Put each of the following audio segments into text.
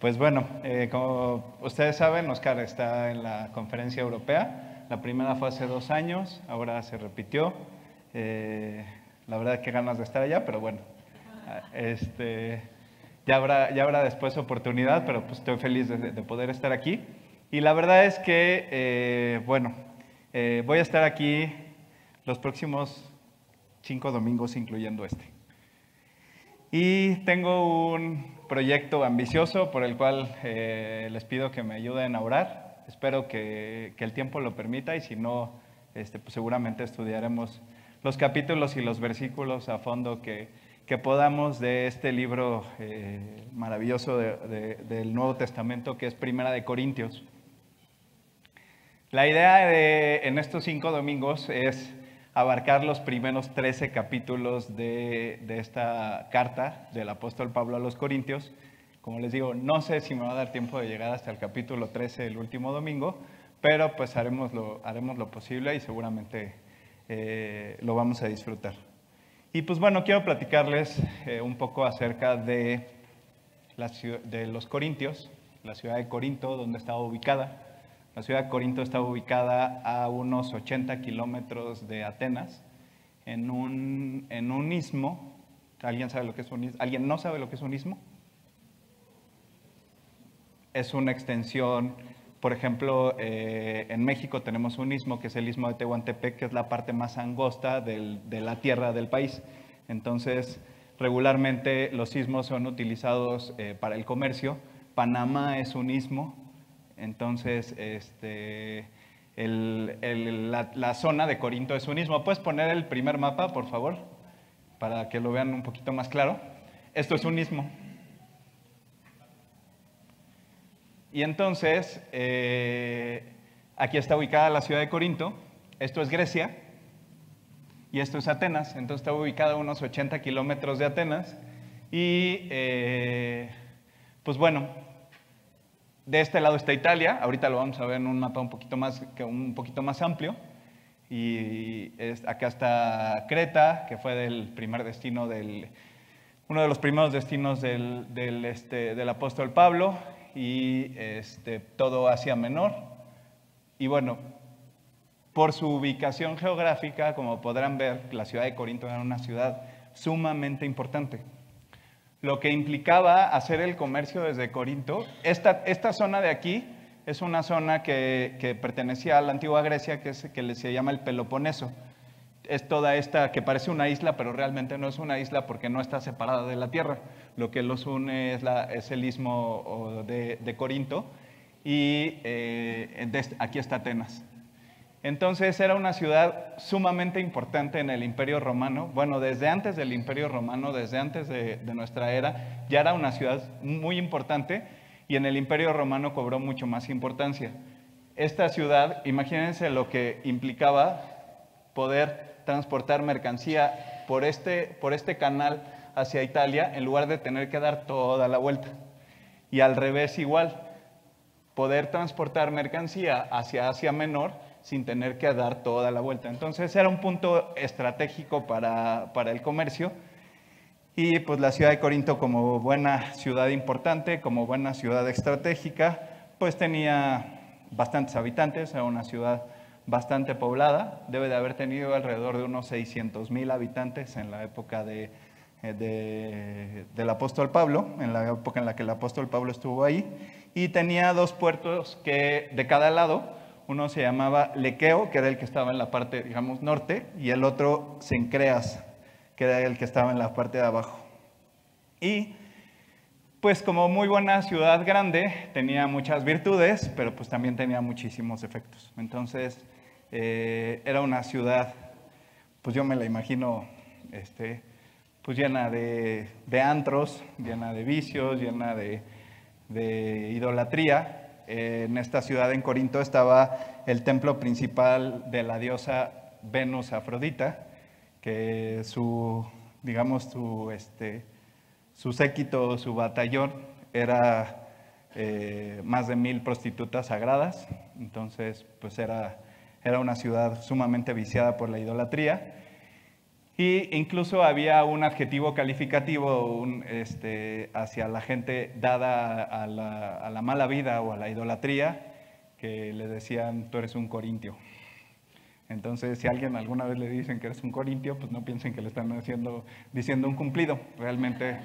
Pues bueno, eh, como ustedes saben, Oscar está en la conferencia europea. La primera fue hace dos años, ahora se repitió. Eh, la verdad que ganas de estar allá, pero bueno, este, ya, habrá, ya habrá después oportunidad, pero pues estoy feliz de, poder estar aquí. Y la verdad es que, eh, bueno, voy a estar aquí los próximos cinco domingos, incluyendo este. Y tengo un proyecto ambicioso por el cual eh, les pido que me ayuden a orar. Espero que, el tiempo lo permita y si no, este, pues seguramente estudiaremos los capítulos y los versículos a fondo que, podamos de este libro eh, maravilloso del Nuevo Testamento que es Primera de Corintios. La idea de, en estos cinco domingos es abarcar los primeros 13 capítulos de, esta carta del apóstol Pablo a los Corintios. Como les digo, no sé si me va a dar tiempo de llegar hasta el capítulo 13 el último domingo, pero pues haremos lo, haremos lo posible y seguramente eh, lo vamos a disfrutar. Y pues bueno, quiero platicarles eh, un poco acerca de, la, de los Corintios, la ciudad de Corinto, donde estaba ubicada. La ciudad de Corinto estaba ubicada a unos 80 kilómetros de Atenas, en un, en un istmo. ¿Alguien sabe lo que es un istmo? ¿Alguien no sabe lo que es un istmo? Es una extensión, por ejemplo, eh, en México tenemos un istmo que es el istmo de Tehuantepec, que es la parte más angosta de la tierra del país. Entonces, regularmente los istmos son utilizados eh, para el comercio. Panamá es un istmo, entonces, este, la, zona de Corinto es un istmo. ¿Puedes poner el primer mapa, por favor? Para que lo vean un poquito más claro. Esto es un istmo. Y entonces, eh, aquí está ubicada la ciudad de Corinto. Esto es Grecia. Y esto es Atenas. Entonces está ubicada a unos 80 kilómetros de Atenas. Y, eh, pues bueno, de este lado está Italia, ahorita lo vamos a ver en un mapa un poquito más, un poquito más amplio. Y acá está Creta, que fue del primer destino del, uno de los primeros destinos del, del, este, apóstol Pablo, y este, todo Asia Menor. Y bueno, por su ubicación geográfica, como podrán ver, la ciudad de Corinto era una ciudad sumamente importante lo que implicaba hacer el comercio desde Corinto. Esta, esta zona de aquí es una zona que, pertenecía a la antigua Grecia, que, es, que se llama el Peloponeso. Es toda esta que parece una isla, pero realmente no es una isla porque no está separada de la tierra. Lo que los une es, la, es el istmo de, de Corinto y eh, aquí está Atenas. Entonces era una ciudad sumamente importante en el Imperio Romano. Bueno, desde antes del Imperio Romano, desde antes de, nuestra era, ya era una ciudad muy importante y en el Imperio Romano cobró mucho más importancia. Esta ciudad, imagínense lo que implicaba poder transportar mercancía por este, por este canal hacia Italia en lugar de tener que dar toda la vuelta. Y al revés igual, poder transportar mercancía hacia Asia Menor sin tener que dar toda la vuelta. Entonces era un punto estratégico para, el comercio. Y pues la ciudad de Corinto como buena ciudad importante, como buena ciudad estratégica, pues tenía bastantes habitantes, era una ciudad bastante poblada, debe de haber tenido alrededor de unos 600 mil habitantes en la época de, de, del apóstol Pablo, en la época en la que el apóstol Pablo estuvo ahí, y tenía dos puertos que de cada lado, uno se llamaba Lequeo, que era el que estaba en la parte, digamos, norte, y el otro Sencreas, que era el que estaba en la parte de abajo. Y pues como muy buena ciudad grande, tenía muchas virtudes, pero pues también tenía muchísimos efectos. Entonces, eh, era una ciudad, pues yo me la imagino, este, pues llena de, antros, llena de vicios, llena de, de idolatría, en esta ciudad en Corinto estaba el templo principal de la diosa Venus Afrodita, que su, digamos, su, este, su séquito, su batallón era eh, más de mil prostitutas sagradas, entonces pues era, era una ciudad sumamente viciada por la idolatría. Y incluso había un adjetivo calificativo este, hacia la gente dada a la, mala vida o a la idolatría, que le decían, tú eres un corintio. Entonces, si alguien alguna vez le dicen que eres un corintio, pues no piensen que le están diciendo un cumplido. Realmente,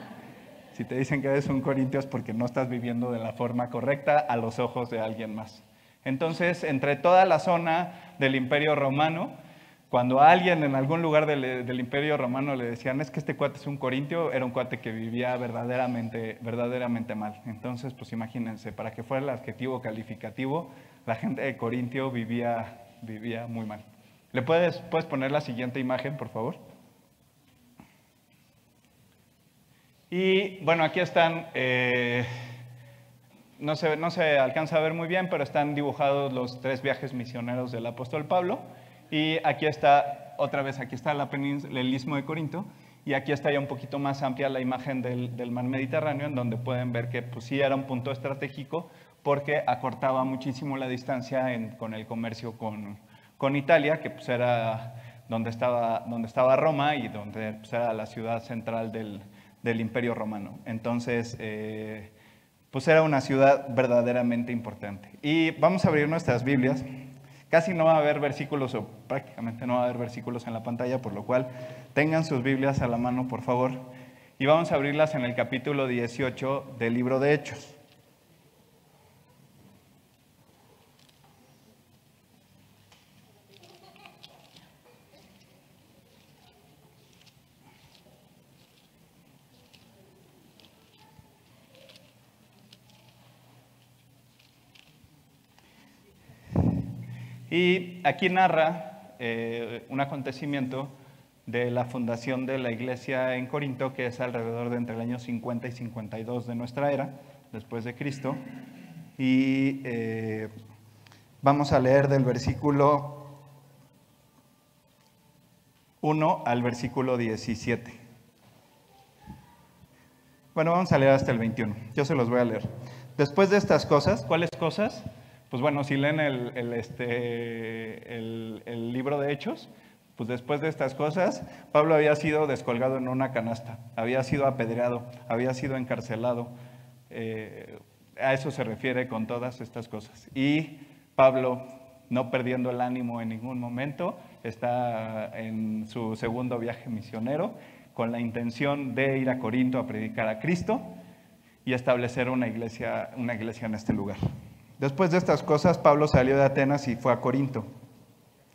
si te dicen que eres un corintio es porque no estás viviendo de la forma correcta a los ojos de alguien más. Entonces, entre toda la zona del Imperio Romano, cuando alguien en algún lugar del, Imperio Romano le decían, es que este cuate es un corintio, era un cuate que vivía verdaderamente, verdaderamente mal. Entonces, pues imagínense, para que fuera el adjetivo calificativo, la gente de Corintio vivía, vivía muy mal. ¿Le puedes, puedes poner la siguiente imagen, por favor? Y bueno, aquí están, eh, no, se, no se alcanza a ver muy bien, pero están dibujados los tres viajes misioneros del apóstol Pablo. Y aquí está, otra vez, aquí está la el istmo de Corinto. Y aquí está ya un poquito más amplia la imagen del, mar Mediterráneo, en donde pueden ver que pues, sí era un punto estratégico porque acortaba muchísimo la distancia con el comercio con, con Italia, que pues era donde estaba, donde estaba Roma y donde pues, era la ciudad central del, del Imperio Romano. Entonces, eh, pues era una ciudad verdaderamente importante. Y vamos a abrir nuestras Biblias. Casi no va a haber versículos, o prácticamente no va a haber versículos en la pantalla, por lo cual tengan sus Biblias a la mano, por favor. Y vamos a abrirlas en el capítulo 18 del libro de Hechos. Y aquí narra eh, un acontecimiento de la fundación de la iglesia en Corinto, que es alrededor de entre el año 50 y 52 de nuestra era, después de Cristo. Y eh, vamos a leer del versículo 1 al versículo 17. Bueno, vamos a leer hasta el 21. Yo se los voy a leer. Después de estas cosas, ¿cuáles cosas? Pues bueno, si leen el, este, el, libro de Hechos, pues después de estas cosas, Pablo había sido descolgado en una canasta, había sido apedreado, había sido encarcelado. Eh, a eso se refiere con todas estas cosas. Y Pablo, no perdiendo el ánimo en ningún momento, está en su segundo viaje misionero con la intención de ir a Corinto a predicar a Cristo y establecer una iglesia, una iglesia en este lugar. Después de estas cosas, Pablo salió de Atenas y fue a Corinto.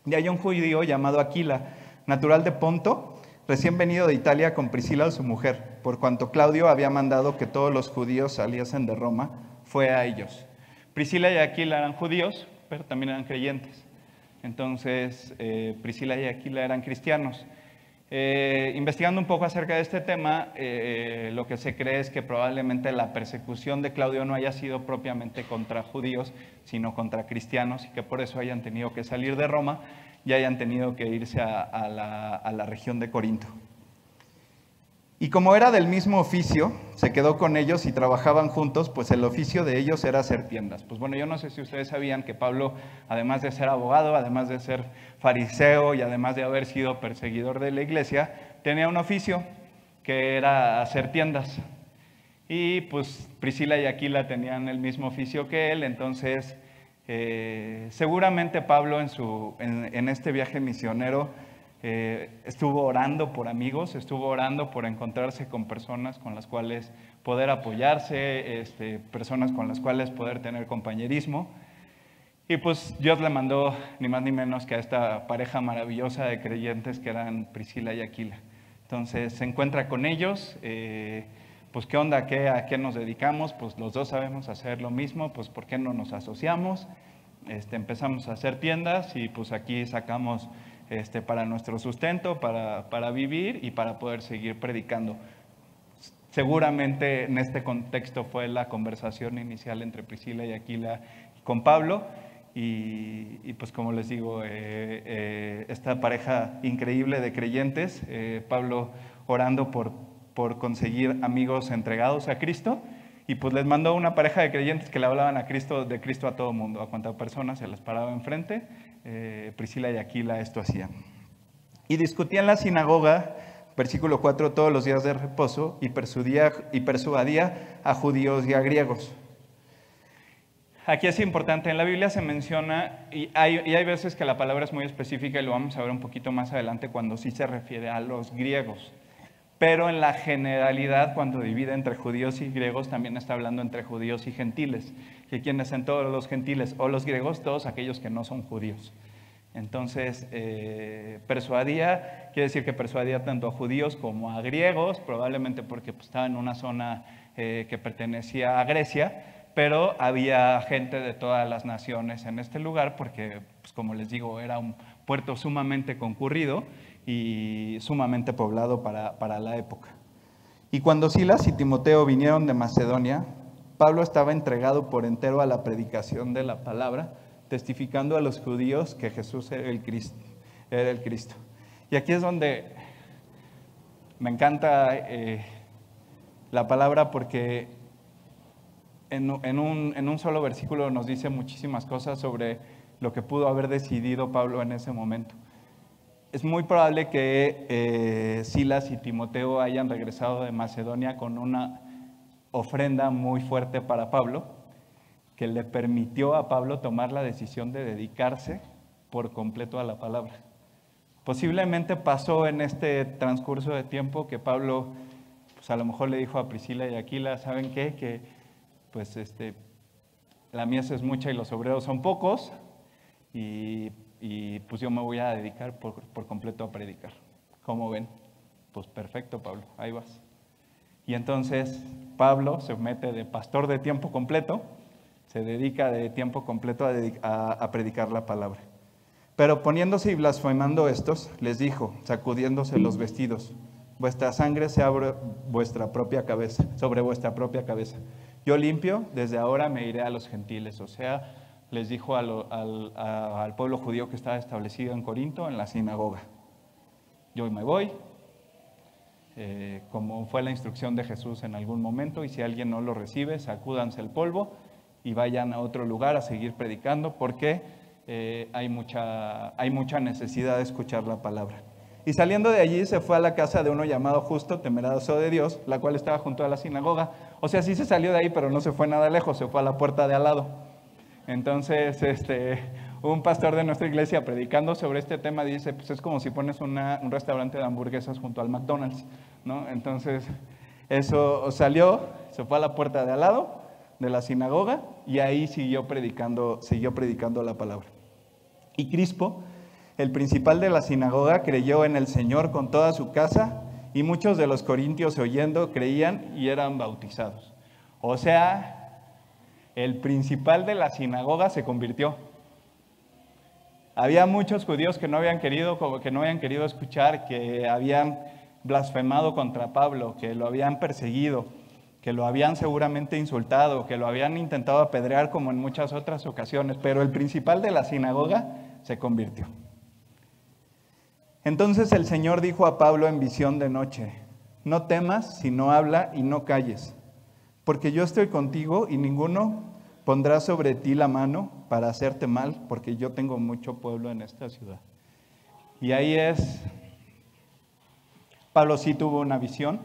Y hay un judío llamado Aquila, natural de Ponto, recién venido de Italia con Priscila, su mujer, por cuanto Claudio había mandado que todos los judíos saliesen de Roma, fue a ellos. Priscila y Aquila eran judíos, pero también eran creyentes. Entonces, eh, Priscila y Aquila eran cristianos. Eh, investigando un poco acerca de este tema, eh, lo que se cree es que probablemente la persecución de Claudio no haya sido propiamente contra judíos, sino contra cristianos, y que por eso hayan tenido que salir de Roma y hayan tenido que irse a la región de Corinto. Y como era del mismo oficio, se quedó con ellos y trabajaban juntos, pues el oficio de ellos era hacer tiendas. Pues bueno, yo no sé si ustedes sabían que Pablo, además de ser abogado, además de ser fariseo y además de haber sido perseguidor de la iglesia, tenía un oficio que era hacer tiendas. Y pues Priscila y Aquila tenían el mismo oficio que él, entonces eh, seguramente Pablo en, su, en este viaje misionero eh, estuvo orando por amigos, estuvo orando por encontrarse con personas con las cuales poder apoyarse, este, personas con las cuales poder tener compañerismo. Y pues Dios le mandó ni más ni menos que a esta pareja maravillosa de creyentes que eran Priscila y Aquila. Entonces se encuentra con ellos, eh, pues qué onda, ¿Qué, a qué nos dedicamos, pues los dos sabemos hacer lo mismo, pues por qué no nos asociamos. Este, empezamos a hacer tiendas y pues aquí sacamos este, para nuestro sustento, para, vivir y para poder seguir predicando. Seguramente en este contexto fue la conversación inicial entre Priscila y Aquila con Pablo. Y, pues como les digo, eh, eh, esta pareja increíble de creyentes, eh, Pablo orando por, por conseguir amigos entregados a Cristo, y pues les mandó una pareja de creyentes que le hablaban a Cristo, de Cristo a todo mundo, a cuántas personas se les paraba enfrente, eh, Priscila y Aquila esto hacían. Y discutía en la sinagoga, versículo 4, todos los días de reposo y persuadía, y persuadía a judíos y a griegos. Aquí es importante, en la Biblia se menciona, y hay, y hay, veces que la palabra es muy específica y lo vamos a ver un poquito más adelante cuando sí se refiere a los griegos. Pero en la generalidad, cuando divide entre judíos y griegos, también está hablando entre judíos y gentiles. Que quienes son todos los gentiles o los griegos, todos aquellos que no son judíos. Entonces, eh, persuadía, quiere decir que persuadía tanto a judíos como a griegos, probablemente porque pues, estaba en una zona eh, que pertenecía a Grecia, pero había gente de todas las naciones en este lugar porque, pues, como les digo, era un puerto sumamente concurrido y sumamente poblado para, para la época. Y cuando Silas y Timoteo vinieron de Macedonia, Pablo estaba entregado por entero a la predicación de la palabra, testificando a los judíos que Jesús era el Cristo. Y aquí es donde me encanta eh, la palabra porque en, en, un, en un solo versículo nos dice muchísimas cosas sobre lo que pudo haber decidido Pablo en ese momento es muy probable que eh, Silas y Timoteo hayan regresado de Macedonia con una ofrenda muy fuerte para Pablo, que le permitió a Pablo tomar la decisión de dedicarse por completo a la palabra. Posiblemente pasó en este transcurso de tiempo que Pablo, pues a lo mejor le dijo a Priscila y Aquila, ¿saben qué? Que pues este, la mies es mucha y los obreros son pocos, y pues yo me voy a dedicar por, completo a predicar. ¿Cómo ven? Pues perfecto, Pablo, ahí vas. Y entonces Pablo se mete de pastor de tiempo completo, se dedica de tiempo completo a, predicar la palabra. Pero poniéndose y blasfemando estos, les dijo, sacudiéndose los vestidos, vuestra sangre se abre vuestra propia cabeza, sobre vuestra propia cabeza. Yo limpio, desde ahora me iré a los gentiles, o sea, les dijo al, pueblo judío que estaba establecido en Corinto, en la sinagoga, yo me voy, eh, como fue la instrucción de Jesús en algún momento, y si alguien no lo recibe, sacúdanse el polvo y vayan a otro lugar a seguir predicando, porque eh, hay, mucha, hay mucha necesidad de escuchar la palabra. Y saliendo de allí se fue a la casa de uno llamado Justo, temeroso de Dios, la cual estaba junto a la sinagoga. O sea, sí se salió de ahí, pero no se fue nada lejos, se fue a la puerta de al lado. Entonces, este, un pastor de nuestra iglesia predicando sobre este tema dice, pues es como si pones un restaurante de hamburguesas junto al McDonald's, ¿no? Entonces, eso salió, se fue a la puerta de al lado de la sinagoga y ahí siguió predicando, siguió predicando la palabra. Y Crispo, el principal de la sinagoga, creyó en el Señor con toda su casa y muchos de los corintios oyendo creían y eran bautizados. O sea, el principal de la sinagoga se convirtió. Había muchos judíos que no habían querido, que no habían querido escuchar, que habían blasfemado contra Pablo, que lo habían perseguido, que lo habían seguramente insultado, que lo habían intentado apedrear como en muchas otras ocasiones, pero el principal de la sinagoga se convirtió. Entonces el Señor dijo a Pablo en visión de noche, no temas, sino habla y no calles porque yo estoy contigo y ninguno pondrá sobre ti la mano para hacerte mal, porque yo tengo mucho pueblo en esta ciudad. Y ahí es, Pablo sí tuvo una visión.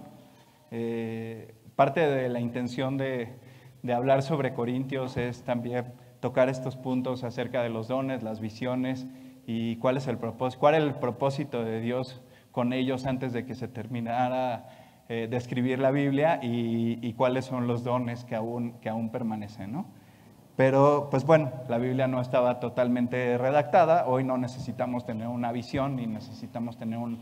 Eh, parte de la intención de, de hablar sobre Corintios es también tocar estos puntos acerca de los dones, las visiones y cuál es el propósito, cuál es el propósito de Dios con ellos antes de que se terminara eh, describir la Biblia y, cuáles son los dones que aún, que aún permanecen, ¿no? Pero, pues bueno, la Biblia no estaba totalmente redactada. Hoy no necesitamos tener una visión ni necesitamos tener un,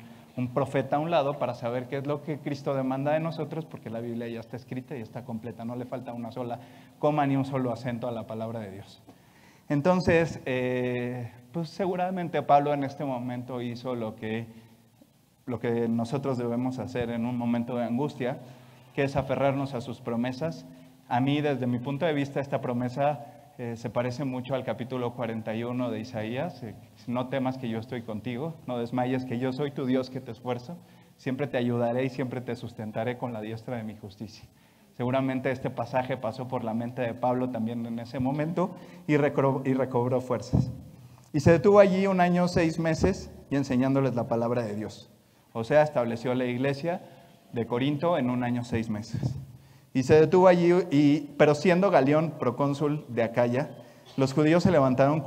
profeta a un lado para saber qué es lo que Cristo demanda de nosotros, porque la Biblia ya está escrita y está completa. No le falta una sola coma ni un solo acento a la palabra de Dios. Entonces, eh, pues seguramente Pablo en este momento hizo lo que lo que nosotros debemos hacer en un momento de angustia, que es aferrarnos a sus promesas. A mí, desde mi punto de vista, esta promesa eh, se parece mucho al capítulo 41 de Isaías. Eh, no temas que yo estoy contigo, no desmayes que yo soy tu Dios que te esfuerzo. Siempre te ayudaré y siempre te sustentaré con la diestra de mi justicia. Seguramente este pasaje pasó por la mente de Pablo también en ese momento y recobró, y recobró fuerzas. Y se detuvo allí un año, seis meses, y enseñándoles la palabra de Dios. O sea, estableció la iglesia de Corinto en un año seis meses. Y se detuvo allí, y, pero siendo Galeón procónsul de Acaya, los judíos se levantaron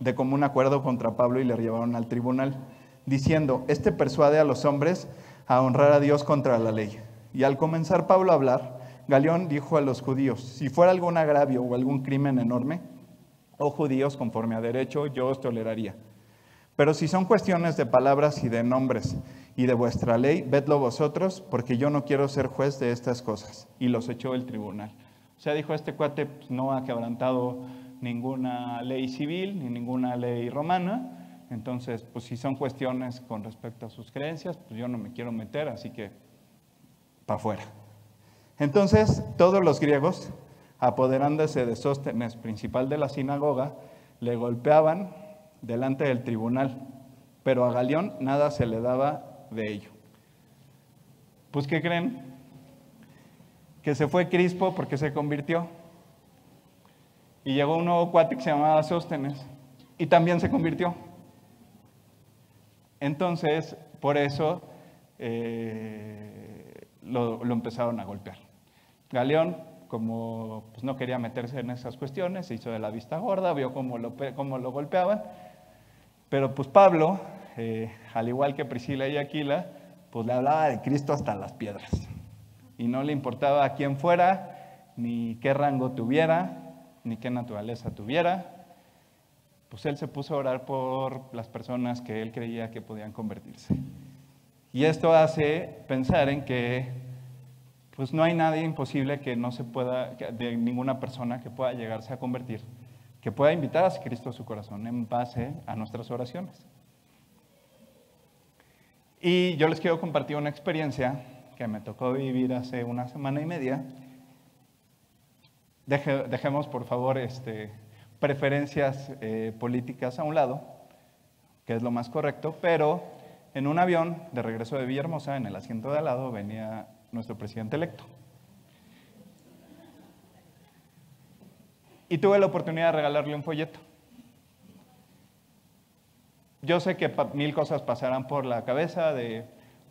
de común acuerdo contra Pablo y le llevaron al tribunal, diciendo, este persuade a los hombres a honrar a Dios contra la ley. Y al comenzar Pablo a hablar, Galeón dijo a los judíos, si fuera algún agravio o algún crimen enorme, oh judíos, conforme a derecho, yo os toleraría. Pero si son cuestiones de palabras y de nombres y de vuestra ley, vedlo vosotros, porque yo no quiero ser juez de estas cosas. Y los echó el tribunal. O sea, dijo, este cuate pues, no ha quebrantado ninguna ley civil ni ninguna ley romana. Entonces, pues si son cuestiones con respecto a sus creencias, pues yo no me quiero meter, así que para afuera. Entonces, todos los griegos, apoderándose de Sóstenes, principal de la sinagoga, le golpeaban delante del tribunal, pero a Galeón nada se le daba de ello. Pues, ¿qué creen? Que se fue Crispo porque se convirtió. Y llegó un nuevo cuate que se llamaba Sóstenes y también se convirtió. Entonces, por eso eh, lo, empezaron a golpear. Galeón, como pues, no quería meterse en esas cuestiones, se hizo de la vista gorda, vio cómo lo, cómo lo golpeaban pero pues Pablo, eh, al igual que Priscila y Aquila, pues le hablaba de Cristo hasta las piedras. Y no le importaba a quién fuera, ni qué rango tuviera, ni qué naturaleza tuviera. Pues él se puso a orar por las personas que él creía que podían convertirse. Y esto hace pensar en que pues no hay nadie imposible que no se pueda, de ninguna persona que pueda llegarse a convertir que pueda invitar a Cristo a su corazón en base a nuestras oraciones. Y yo les quiero compartir una experiencia que me tocó vivir hace una semana y media. dejemos, por favor, este, preferencias eh, políticas a un lado, que es lo más correcto, pero en un avión de regreso de Villahermosa, en el asiento de al lado, venía nuestro presidente electo. y tuve la oportunidad de regalarle un folleto. Yo sé que mil cosas pasarán por la cabeza de,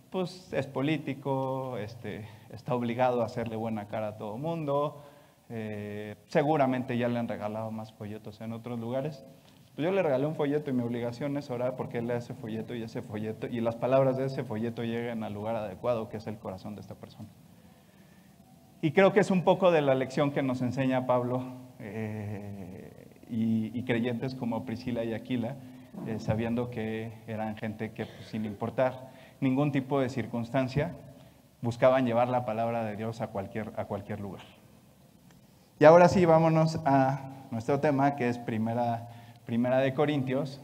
pues es político, este, está obligado a hacerle buena cara a todo mundo, eh, seguramente ya le han regalado más folletos en otros lugares. Pues yo le regalé un folleto y mi obligación es orar porque él lea ese folleto y ese folleto y las palabras de ese folleto lleguen al lugar adecuado, que es el corazón de esta persona. Y creo que es un poco de la lección que nos enseña Pablo eh, y, creyentes como Priscila y Aquila, eh, sabiendo que eran gente que pues, sin importar ningún tipo de circunstancia, buscaban llevar la palabra de Dios a cualquier, a cualquier lugar. Y ahora sí, vámonos a nuestro tema, que es Primera, primera de Corintios.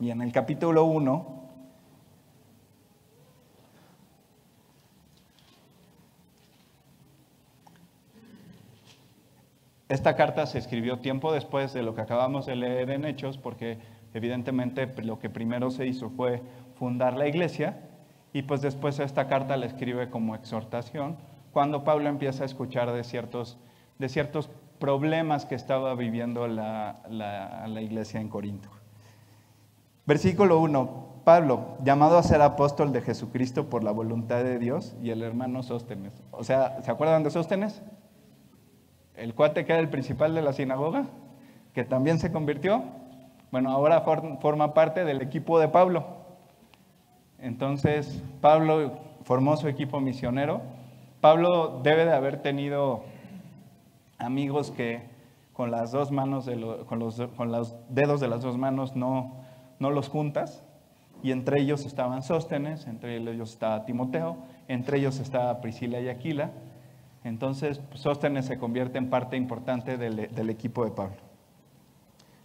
Y en el capítulo 1, Esta carta se escribió tiempo después de lo que acabamos de leer en Hechos, porque evidentemente lo que primero se hizo fue fundar la iglesia y pues después esta carta la escribe como exhortación, cuando Pablo empieza a escuchar de ciertos, de ciertos problemas que estaba viviendo la, la iglesia en Corinto. Versículo 1. Pablo, llamado a ser apóstol de Jesucristo por la voluntad de Dios, y el hermano Sóstenes. O sea, ¿se acuerdan de Sóstenes? el cuate que era el principal de la sinagoga, que también se convirtió, bueno, ahora forma parte del equipo de Pablo. Entonces, Pablo formó su equipo misionero. Pablo debe de haber tenido amigos que con las dos manos, con, los, con, los, dedos de las dos manos no, no los juntas. Y entre ellos estaban Sóstenes, entre ellos estaba Timoteo, entre ellos estaba Priscila y Aquila. Entonces, Sóstenes se convierte en parte importante del, equipo de Pablo.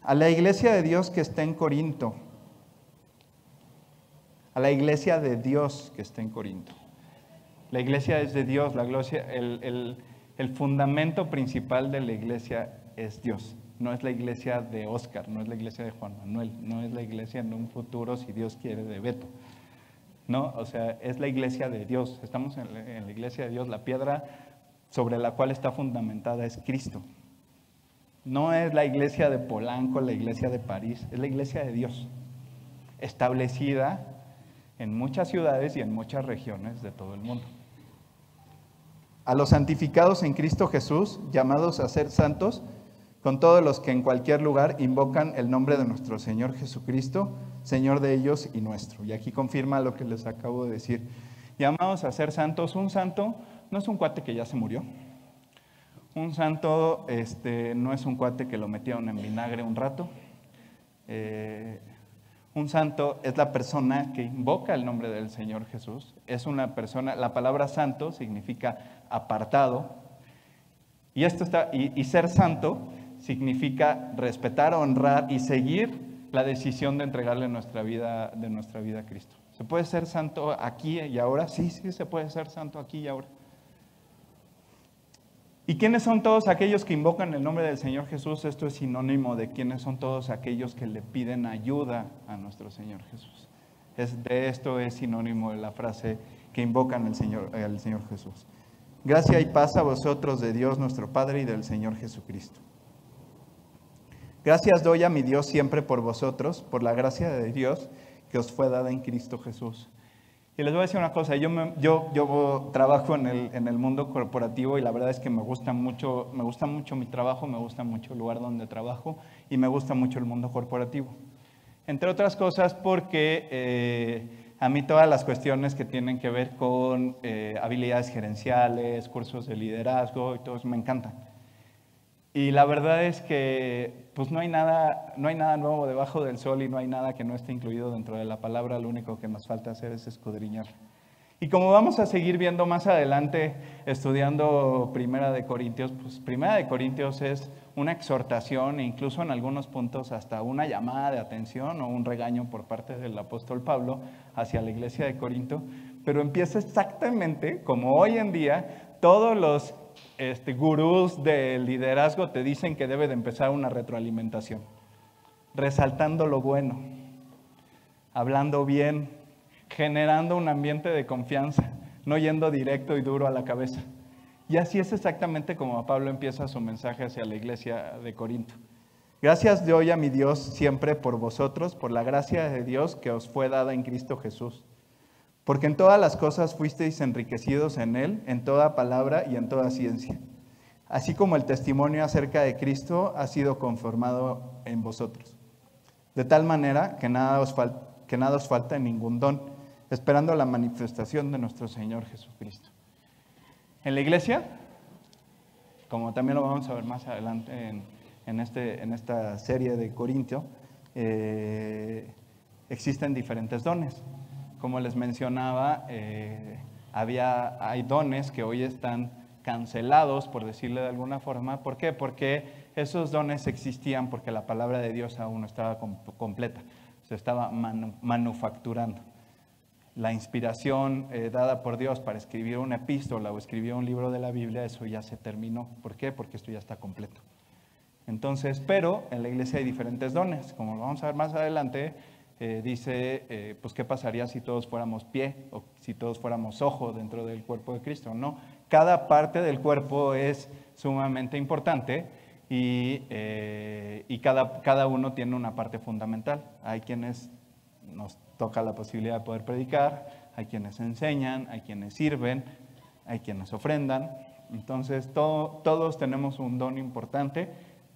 A la iglesia de Dios que está en Corinto, a la iglesia de Dios que está en Corinto. La iglesia es de Dios, la el, el, fundamento principal de la iglesia es Dios. No es la iglesia de Oscar, no es la iglesia de Juan Manuel, no es la iglesia en un futuro, si Dios quiere, de Beto. No, o sea, es la iglesia de Dios. Estamos en la iglesia de Dios. La piedra sobre la cual está fundamentada es Cristo. No es la iglesia de Polanco, la iglesia de París, es la iglesia de Dios. establecida en muchas ciudades y en muchas regiones de todo el mundo. A los santificados en Cristo Jesús, llamados a ser santos, con todos los que en cualquier lugar invocan el nombre de nuestro Señor Jesucristo, Señor de ellos y nuestro. Y aquí confirma lo que les acabo de decir. Llamados a ser santos, un santo no es un cuate que ya se murió. Un santo este, no es un cuate que lo metieron en vinagre un rato. Eh, un santo es la persona que invoca el nombre del Señor Jesús. Es una persona, la palabra santo significa apartado. Y, esto está, y ser santo significa respetar, honrar y seguir la decisión de entregarle nuestra vida, de nuestra vida a Cristo. ¿Se puede ser santo aquí y ahora? Sí, sí, se puede ser santo aquí y ahora. ¿Y quiénes son todos aquellos que invocan el nombre del Señor Jesús? Esto es sinónimo de quiénes son todos aquellos que le piden ayuda a nuestro Señor Jesús. Es, de esto es sinónimo de la frase que invocan el Señor, Señor Jesús. Gracia y paz a vosotros de Dios nuestro Padre y del Señor Jesucristo. Gracias doy a mi Dios siempre por vosotros, por la gracia de Dios que os fue dada en Cristo Jesús. Y les voy a decir una cosa, yo, yo, yo trabajo en el, en el, mundo corporativo y la verdad es que me gusta, mucho, me gusta mucho mi trabajo, me gusta mucho el lugar donde trabajo y me gusta mucho el mundo corporativo. Entre otras cosas porque eh, a mí todas las cuestiones que tienen que ver con eh, habilidades gerenciales, cursos de liderazgo y todo eso me encantan. Y la verdad es que pues no hay, nada, no hay nada nuevo debajo del sol y no hay nada que no esté incluido dentro de la palabra, lo único que nos falta hacer es escudriñar. Y como vamos a seguir viendo más adelante estudiando Primera de Corintios, pues Primera de Corintios es una exhortación e incluso en algunos puntos hasta una llamada de atención o un regaño por parte del apóstol Pablo hacia la iglesia de Corinto, pero empieza exactamente como hoy en día todos los este, gurús del liderazgo te dicen que debe de empezar una retroalimentación, resaltando lo bueno, hablando bien, generando un ambiente de confianza, no yendo directo y duro a la cabeza. Y así es exactamente como Pablo empieza su mensaje hacia la iglesia de Corinto. Gracias de hoy a mi Dios siempre por vosotros, por la gracia de Dios que os fue dada en Cristo Jesús porque en todas las cosas fuisteis enriquecidos en Él, en toda palabra y en toda ciencia, así como el testimonio acerca de Cristo ha sido conformado en vosotros. De tal manera que nada os, falta en ningún don, esperando la manifestación de nuestro Señor Jesucristo. En la iglesia, como también lo vamos a ver más adelante en, este, esta serie de Corintio, eh, existen diferentes dones. Como les mencionaba, eh, había, hay dones que hoy están cancelados, por decirle de alguna forma. ¿Por qué? Porque esos dones existían porque la palabra de Dios aún no estaba completa, se estaba manufacturando. La inspiración eh, dada por Dios para escribir una epístola o escribir un libro de la Biblia, eso ya se terminó. ¿Por qué? Porque esto ya está completo. Entonces, pero en la iglesia hay diferentes dones, como lo vamos a ver más adelante, eh, dice, eh, pues, ¿qué pasaría si todos fuéramos pie o si todos fuéramos ojo dentro del cuerpo de Cristo? No, cada parte del cuerpo es sumamente importante y, eh, y cada, cada uno tiene una parte fundamental. Hay quienes nos toca la posibilidad de poder predicar, hay quienes enseñan, hay quienes sirven, hay quienes ofrendan. Entonces, todos tenemos un don importante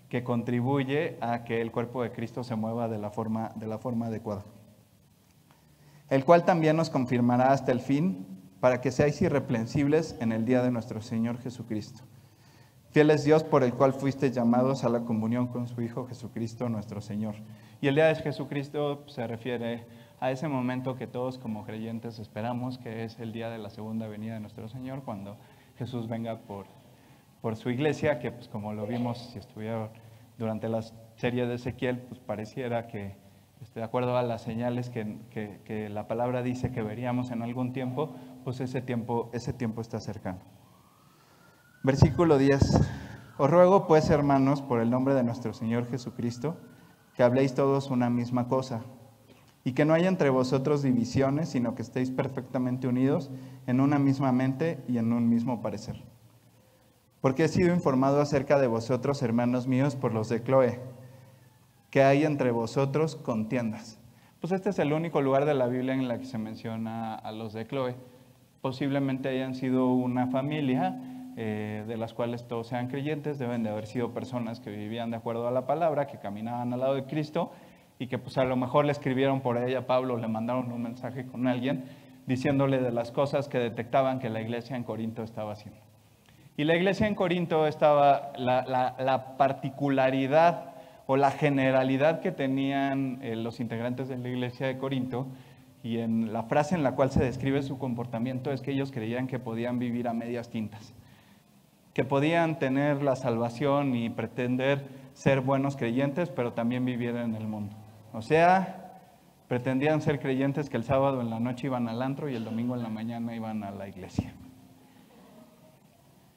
que contribuye a que el cuerpo de Cristo se mueva de la forma, de la forma adecuada. El cual también nos confirmará hasta el fin para que seáis irreprensibles en el día de nuestro Señor Jesucristo. Fiel es Dios por el cual fuiste llamados a la comunión con su Hijo Jesucristo nuestro Señor. Y el día de Jesucristo se refiere a ese momento que todos como creyentes esperamos, que es el día de la segunda venida de nuestro Señor, cuando Jesús venga por por su iglesia, que pues como lo vimos si estuvieron durante la serie de Ezequiel, pues pareciera que, este, de acuerdo a las señales que, que, la palabra dice que veríamos en algún tiempo, pues ese tiempo, ese tiempo está cercano. Versículo 10. Os ruego pues, hermanos, por el nombre de nuestro Señor Jesucristo, que habléis todos una misma cosa, y que no haya entre vosotros divisiones, sino que estéis perfectamente unidos en una misma mente y en un mismo parecer porque he sido informado acerca de vosotros, hermanos míos, por los de Chloe, que hay entre vosotros contiendas. pues este es el único lugar de la Biblia en la que se menciona a los de Chloe. Posiblemente hayan sido una familia eh, de las cuales todos sean creyentes, deben de haber sido personas que vivían de acuerdo a la palabra, que caminaban al lado de Cristo y que pues a lo mejor le escribieron por ella a Pablo, le mandaron un mensaje con alguien diciéndole de las cosas que detectaban que la iglesia en Corinto estaba haciendo. Y la iglesia en Corinto estaba, la, particularidad o la generalidad que tenían eh, los integrantes de la iglesia de Corinto y en la frase en la cual se describe su comportamiento es que ellos creían que podían vivir a medias tintas, que podían tener la salvación y pretender ser buenos creyentes, pero también vivir en el mundo. O sea, pretendían ser creyentes que el sábado en la noche iban al antro y el domingo en la mañana iban a la iglesia.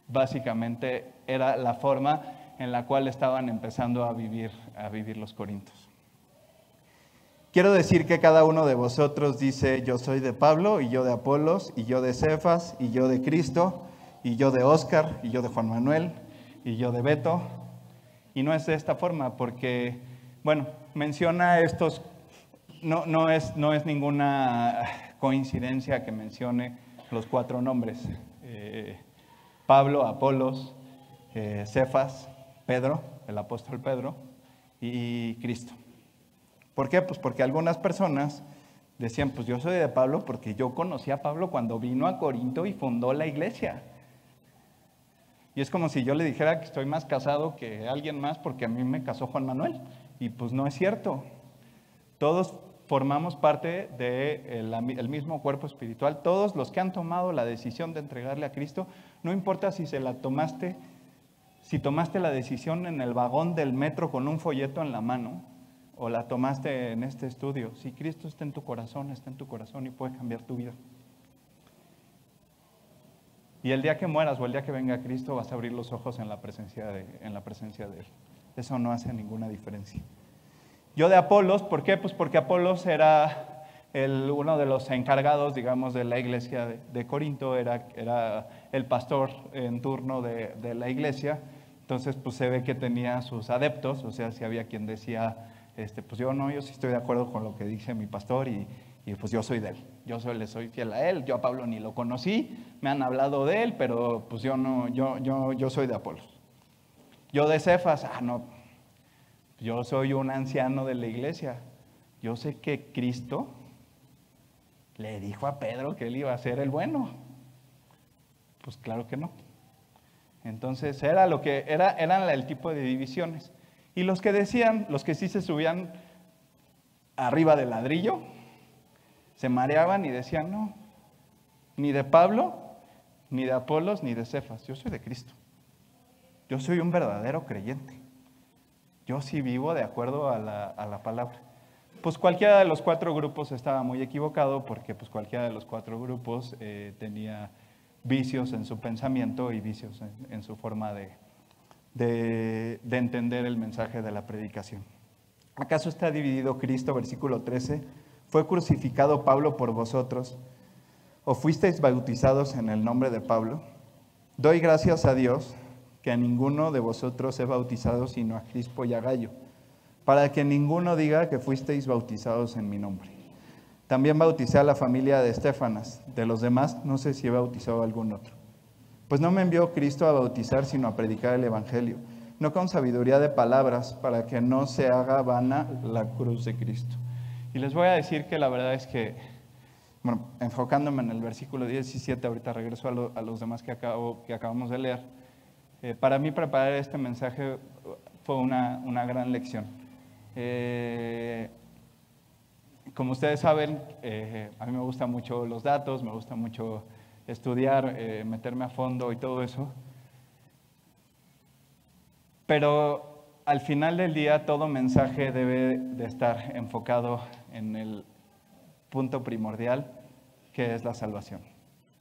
Básicamente era la forma en la cual estaban empezando a vivir, a vivir los corintos. Quiero decir que cada uno de vosotros dice, yo soy de Pablo, y yo de Apolos, y yo de Cefas, y yo de Cristo, y yo de Óscar, y yo de Juan Manuel, y yo de Beto. Y no es de esta forma, porque, bueno, menciona estos, no, no, es, no es ninguna coincidencia que mencione los cuatro nombres. Eh, Pablo, Apolos, eh, Cefas, Pedro, el apóstol Pedro, y Cristo. ¿Por qué? Pues porque algunas personas decían, pues yo soy de Pablo porque yo conocí a Pablo cuando vino a Corinto y fundó la iglesia. Y es como si yo le dijera que estoy más casado que alguien más porque a mí me casó Juan Manuel. Y pues no es cierto. Todos formamos parte del mismo cuerpo espiritual. Todos los que han tomado la decisión de entregarle a Cristo, no importa si se la tomaste, si tomaste la decisión en el vagón del metro con un folleto en la mano, o la tomaste en este estudio, si Cristo está en tu corazón, está en tu corazón y puede cambiar tu vida. Y el día que mueras o el día que venga Cristo vas a abrir los ojos en la presencia de, en la presencia de Él. Eso no hace ninguna diferencia. Yo de Apolos, ¿por qué? Pues porque Apolos era uno de los encargados, digamos, de la iglesia de, Corinto, era, el pastor en turno de, la iglesia. Entonces, pues se ve que tenía sus adeptos, o sea, si había quien decía, este, pues yo no, yo sí estoy de acuerdo con lo que dice mi pastor y, pues yo soy de él. Yo le soy fiel a él. Yo a Pablo ni lo conocí, me han hablado de él, pero pues yo no, yo, yo, yo soy de Apolos. Yo de Cefas, ah, no, yo soy un anciano de la iglesia. Yo sé que Cristo le dijo a Pedro que él iba a ser el bueno. Pues claro que no. Entonces era lo que era, eran el tipo de divisiones. Y los que decían, los que sí se subían arriba del ladrillo, se mareaban y decían, no, ni de Pablo, ni de Apolos, ni de Cefas, yo soy de Cristo. Yo soy un verdadero creyente. Yo sí vivo de acuerdo a la, palabra. Pues cualquiera de los cuatro grupos estaba muy equivocado porque pues cualquiera de los cuatro grupos eh, tenía vicios en su pensamiento y vicios en, su forma de, de, entender el mensaje de la predicación. ¿Acaso está dividido Cristo, versículo 13? ¿Fue crucificado Pablo por vosotros? ¿O fuisteis bautizados en el nombre de Pablo? Doy gracias a Dios que a ninguno de vosotros he bautizado sino a Crispo y a Gallo, para que ninguno diga que fuisteis bautizados en mi nombre. También bauticé a la familia de Estefanas, de los demás no sé si he bautizado a algún otro. Pues no me envió Cristo a bautizar, sino a predicar el Evangelio, no con sabiduría de palabras, para que no se haga vana la cruz de Cristo. Y les voy a decir que la verdad es que, bueno, enfocándome en el versículo 17, ahorita regreso a, los demás que, acabo, que acabamos de leer, eh, para mí preparar este mensaje fue una, gran lección. Eh, como ustedes saben, eh, a mí me gustan mucho los datos, me gusta mucho estudiar, meterme a fondo y todo eso. Pero al final del día todo mensaje debe de estar enfocado en el punto primordial, que es la salvación.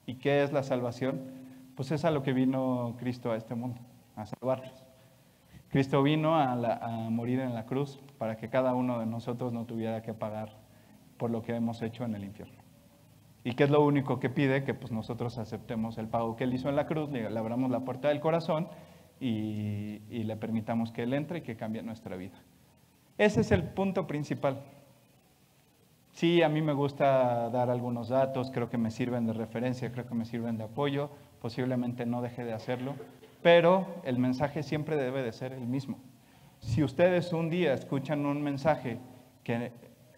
¿Y qué es la salvación? Pues es a lo que vino Cristo a este mundo, a salvarlos. Cristo vino a, morir en la cruz para que cada uno de nosotros no tuviera que pagar por lo que hemos hecho en el infierno. ¿Y qué es lo único que pide? Que pues nosotros aceptemos el pago que Él hizo en la cruz, le, abramos la puerta del corazón y, y le permitamos que Él entre y que cambie nuestra vida. Ese es el punto principal. Sí, a mí me gusta dar algunos datos, creo que me sirven de referencia, creo que me sirven de apoyo, posiblemente no deje de hacerlo, pero el mensaje siempre debe de ser el mismo. Si ustedes un día escuchan un mensaje que,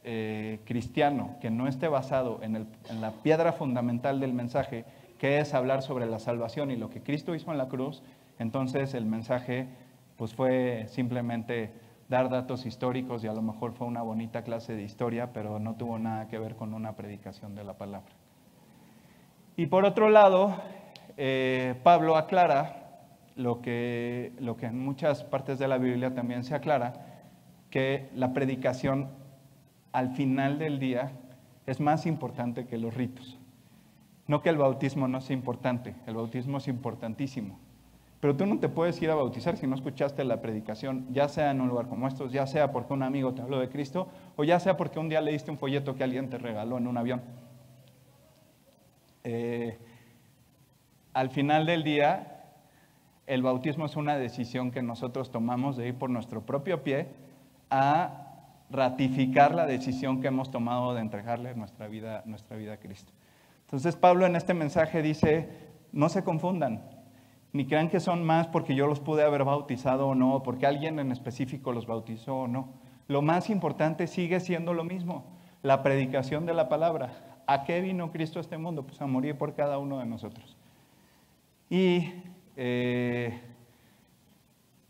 eh, cristiano que no esté basado en, en la piedra fundamental del mensaje, que es hablar sobre la salvación y lo que Cristo hizo en la cruz, entonces el mensaje pues fue simplemente dar datos históricos y a lo mejor fue una bonita clase de historia, pero no tuvo nada que ver con una predicación de la palabra. Y por otro lado, eh, Pablo aclara lo que, lo que en muchas partes de la Biblia también se aclara, que la predicación al final del día es más importante que los ritos. No que el bautismo no sea importante, el bautismo es importantísimo, pero tú no te puedes ir a bautizar si no escuchaste la predicación, ya sea en un lugar como estos, ya sea porque un amigo te habló de Cristo, o ya sea porque un día leíste un folleto que alguien te regaló en un avión. Eh, al final del día, el bautismo es una decisión que nosotros tomamos de ir por nuestro propio pie a ratificar la decisión que hemos tomado de entregarle nuestra vida, nuestra vida a Cristo. Entonces Pablo en este mensaje dice, no se confundan, ni crean que son más porque yo los pude haber bautizado o no, porque alguien en específico los bautizó o no. Lo más importante sigue siendo lo mismo, la predicación de la palabra. ¿A qué vino Cristo a este mundo? Pues a morir por cada uno de nosotros. Y eh,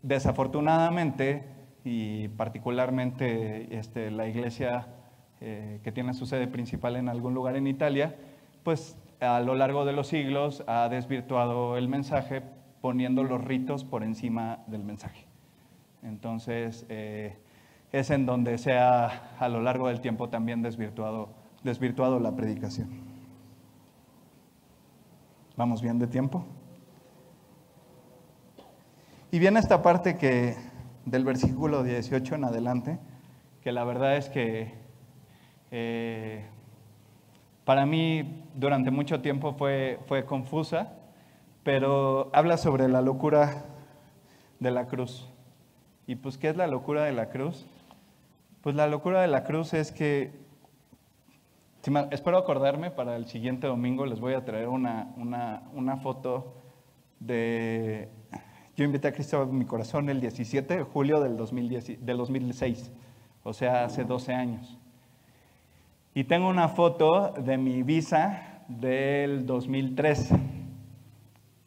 desafortunadamente, y particularmente este, la iglesia eh, que tiene su sede principal en algún lugar en Italia, pues a lo largo de los siglos ha desvirtuado el mensaje poniendo los ritos por encima del mensaje. Entonces, eh, es en donde se ha a lo largo del tiempo también desvirtuado, desvirtuado la predicación. ¿Vamos bien de tiempo? Y viene esta parte que del versículo 18 en adelante, que la verdad es que eh, para mí durante mucho tiempo fue, fue confusa, pero habla sobre la locura de la cruz. ¿Y pues qué es la locura de la cruz? Pues la locura de la cruz es que, espero acordarme, para el siguiente domingo les voy a traer una, una, foto de... Yo invité a Cristo a mi corazón el 17 de julio del, 2010, del 2006, o sea, hace 12 años. Y tengo una foto de mi visa del 2003.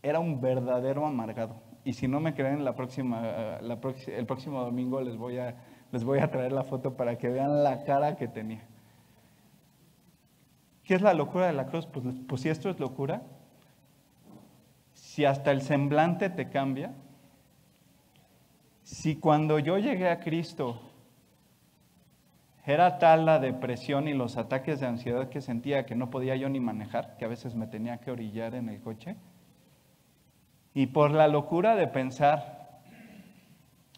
Era un verdadero amargado. Y si no me creen, el próximo domingo les voy, a, les voy a traer la foto para que vean la cara que tenía. ¿Qué es la locura de la cruz? Pues, pues si esto es locura, si hasta el semblante te cambia, si cuando yo llegué a Cristo era tal la depresión y los ataques de ansiedad que sentía que no podía yo ni manejar, que a veces me tenía que orillar en el coche. Y por la locura de pensar,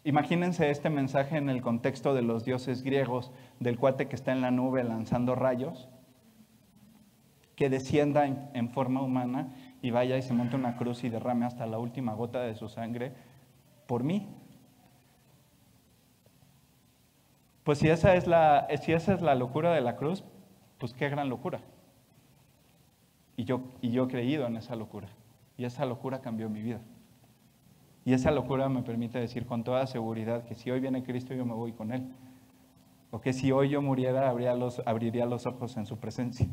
imagínense este mensaje en el contexto de los dioses griegos, del cuate que está en la nube lanzando rayos, que descienda en, forma humana y vaya y se monte una cruz y derrame hasta la última gota de su sangre por mí, Pues si esa, es la, si esa es la locura de la cruz, pues qué gran locura. Y yo, y yo he creído en esa locura. Y esa locura cambió mi vida. Y esa locura me permite decir con toda seguridad que si hoy viene Cristo yo me voy con Él. O que si hoy yo muriera los, abriría los ojos en su presencia.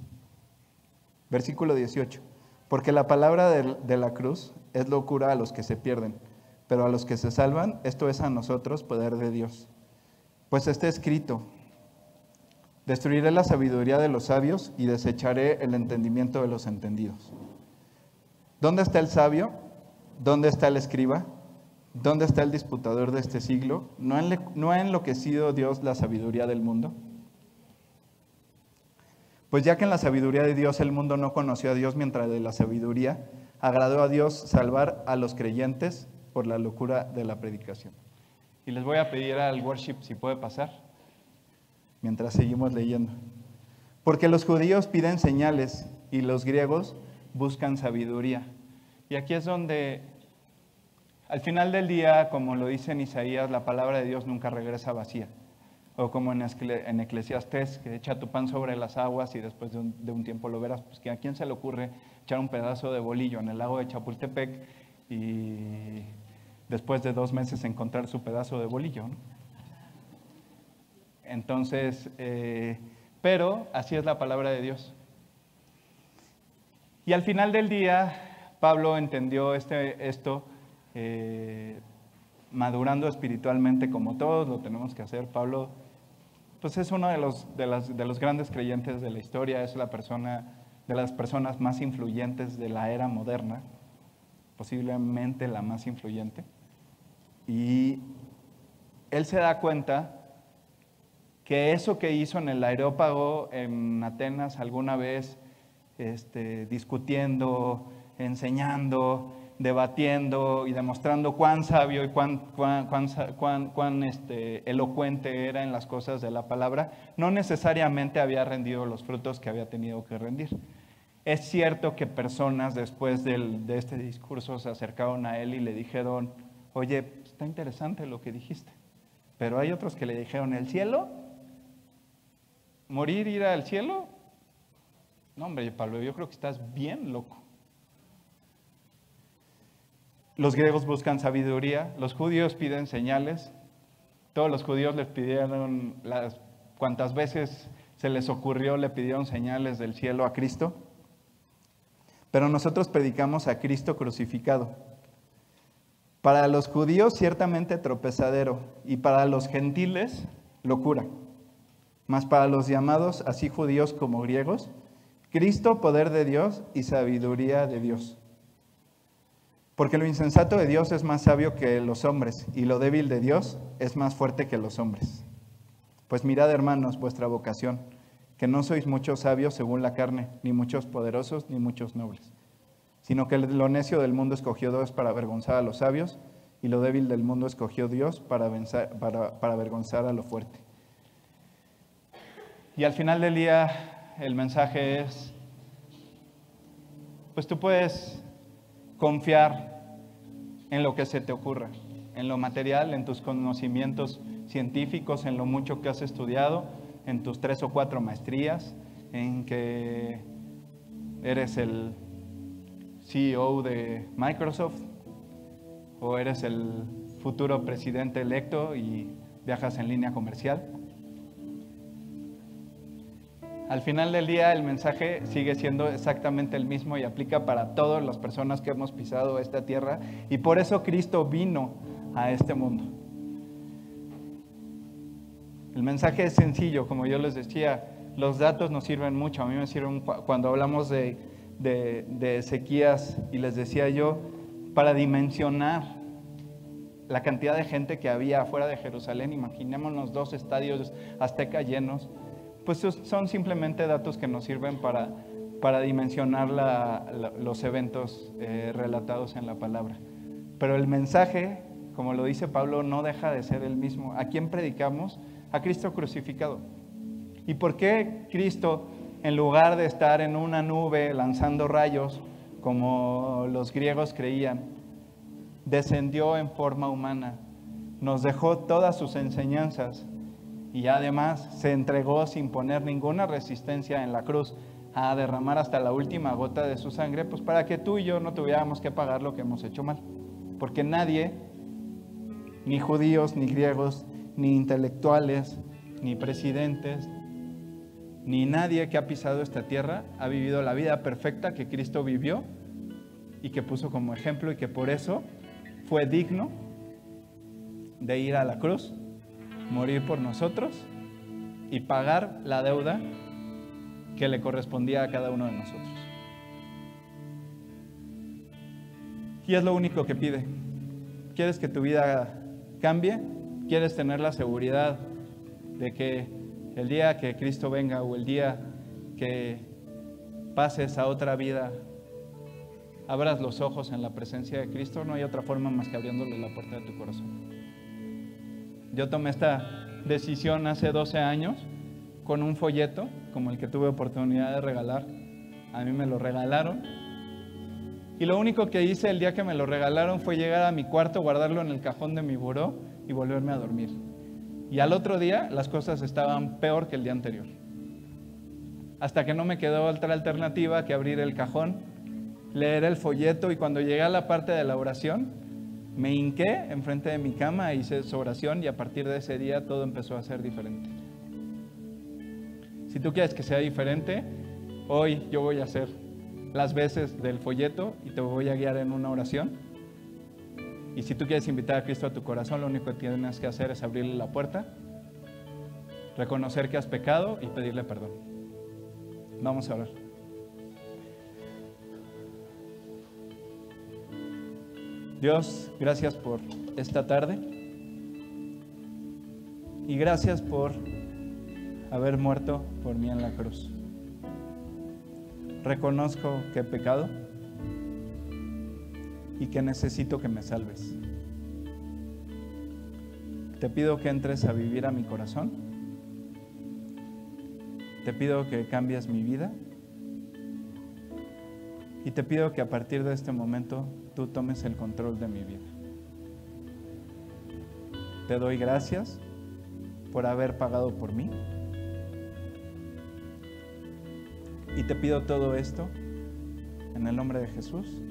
Versículo 18. Porque la palabra de la cruz es locura a los que se pierden, pero a los que se salvan, esto es a nosotros poder de Dios. Pues está escrito, destruiré la sabiduría de los sabios y desecharé el entendimiento de los entendidos. ¿Dónde está el sabio? ¿Dónde está el escriba? ¿Dónde está el disputador de este siglo? ¿No ha enloquecido Dios la sabiduría del mundo? Pues ya que en la sabiduría de Dios el mundo no conoció a Dios mientras de la sabiduría, agradó a Dios salvar a los creyentes por la locura de la predicación. Y les voy a pedir al worship si puede pasar, mientras seguimos leyendo. Porque los judíos piden señales y los griegos buscan sabiduría. Y aquí es donde, al final del día, como lo dice en Isaías, la palabra de Dios nunca regresa vacía. O como en, en que echa tu pan sobre las aguas y después de un, de un tiempo lo verás. Pues que a quién se le ocurre echar un pedazo de bolillo en el lago de Chapultepec y después de dos meses encontrar su pedazo de bolillo. Entonces, eh, pero así es la palabra de Dios. Y al final del día, Pablo entendió este, esto, eh, madurando espiritualmente como todos lo tenemos que hacer. Pablo, pues es uno de los, de, de los grandes creyentes de la historia, es la persona, de las personas más influyentes de la era moderna, posiblemente la más influyente. Y él se da cuenta que eso que hizo en el aerópago en Atenas alguna vez, este, discutiendo, enseñando, debatiendo y demostrando cuán sabio y cuán, cuán, cuán cuán- este, elocuente era en las cosas de la palabra, no necesariamente había rendido los frutos que había tenido que rendir. Es cierto que personas después de este discurso se acercaron a él y le dijeron, oye, está interesante lo que dijiste, pero hay otros que le dijeron, ¿el cielo? ¿Morir, ir al cielo? No, hombre, Pablo, yo creo que estás bien loco. Los griegos buscan sabiduría, los judíos piden señales. Todos los judíos les pidieron, las, cuantas veces se les ocurrió, le pidieron señales del cielo a Cristo. Pero nosotros predicamos a Cristo crucificado. Para los judíos ciertamente tropezadero y para los gentiles locura. Mas para los llamados, así judíos como griegos, Cristo poder de Dios y sabiduría de Dios. Porque lo insensato de Dios es más sabio que los hombres, y lo débil de Dios es más fuerte que los hombres. Pues mirad, hermanos, vuestra vocación, que no sois muchos sabios según la carne, ni muchos poderosos, ni muchos nobles, sino que lo necio del mundo escogió Dios para avergonzar a los sabios, y lo débil del mundo escogió Dios para, para, para avergonzar a lo fuerte. Y al final del día, el mensaje es, pues tú puedes confiar en lo que se te ocurra, en lo material, en tus conocimientos científicos, en lo mucho que has estudiado, en tus tres o cuatro maestrías, en que eres el CEO de Microsoft o eres el futuro presidente electo y viajas en línea comercial. Al final del día el mensaje sigue siendo exactamente el mismo y aplica para todas las personas que hemos pisado esta tierra y por eso Cristo vino a este mundo. El mensaje es sencillo, como yo les decía, los datos nos sirven mucho, a mí me sirven cu- cuando hablamos de, de, de sequías y les decía yo, para dimensionar la cantidad de gente que había afuera de Jerusalén, imaginémonos dos estadios azteca llenos, pues son simplemente datos que nos sirven para, para dimensionar la- los eventos eh, relatados en la palabra. Pero el mensaje, como lo dice Pablo, no deja de ser el mismo. ¿A quién predicamos? A Cristo crucificado. ¿Y por qué Cristo, en lugar de estar en una nube lanzando rayos, como los griegos creían, descendió en forma humana, nos dejó todas sus enseñanzas y además se entregó sin poner ninguna resistencia en la cruz a derramar hasta la última gota de su sangre, pues para que tú y yo no tuviéramos que pagar lo que hemos hecho mal. Porque nadie, ni judíos, ni griegos, ni intelectuales, ni presidentes, ni nadie que ha pisado esta tierra ha vivido la vida perfecta que Cristo vivió y que puso como ejemplo y que por eso fue digno de ir a la cruz, morir por nosotros y pagar la deuda que le correspondía a cada uno de nosotros. Y es lo único que pide. ¿Quieres que tu vida cambie? ¿Quieres tener la seguridad de que el día que Cristo venga o el día que pases a otra vida, abras los ojos en la presencia de Cristo? No hay otra forma más que abriéndole la puerta de tu corazón. Yo tomé esta decisión hace 12 años con un folleto como el que tuve oportunidad de regalar. A mí me lo regalaron. Y lo único que hice el día que me lo regalaron fue llegar a mi cuarto, guardarlo en el cajón de mi buró y volverme a dormir. Y al otro día las cosas estaban peor que el día anterior. Hasta que no me quedó otra alternativa que abrir el cajón, leer el folleto y cuando llegué a la parte de la oración, me hinqué enfrente de mi cama, hice su oración y a partir de ese día todo empezó a ser diferente. Si tú quieres que sea diferente, hoy yo voy a hacer las veces del folleto y te voy a guiar en una oración. Y si tú quieres invitar a Cristo a tu corazón, lo único que tienes que hacer es abrirle la puerta, reconocer que has pecado y pedirle perdón. Vamos a orar. Dios, gracias por esta tarde y gracias por haber muerto por mí en la cruz. Reconozco que he pecado y que necesito que me salves. Te pido que entres a vivir a mi corazón. Te pido que cambies mi vida. Y te pido que a partir de este momento tú tomes el control de mi vida. Te doy gracias por haber pagado por mí. Y te pido todo esto en el nombre de Jesús.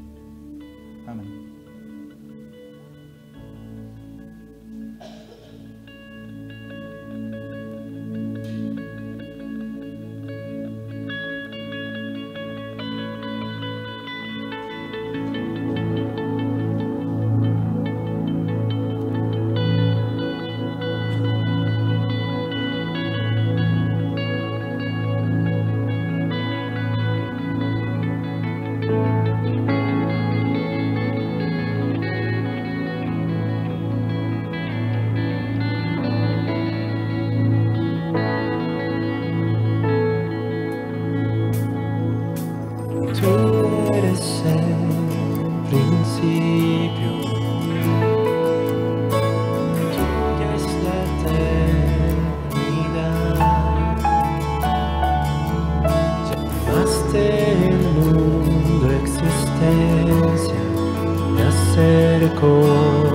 Amen. Oh.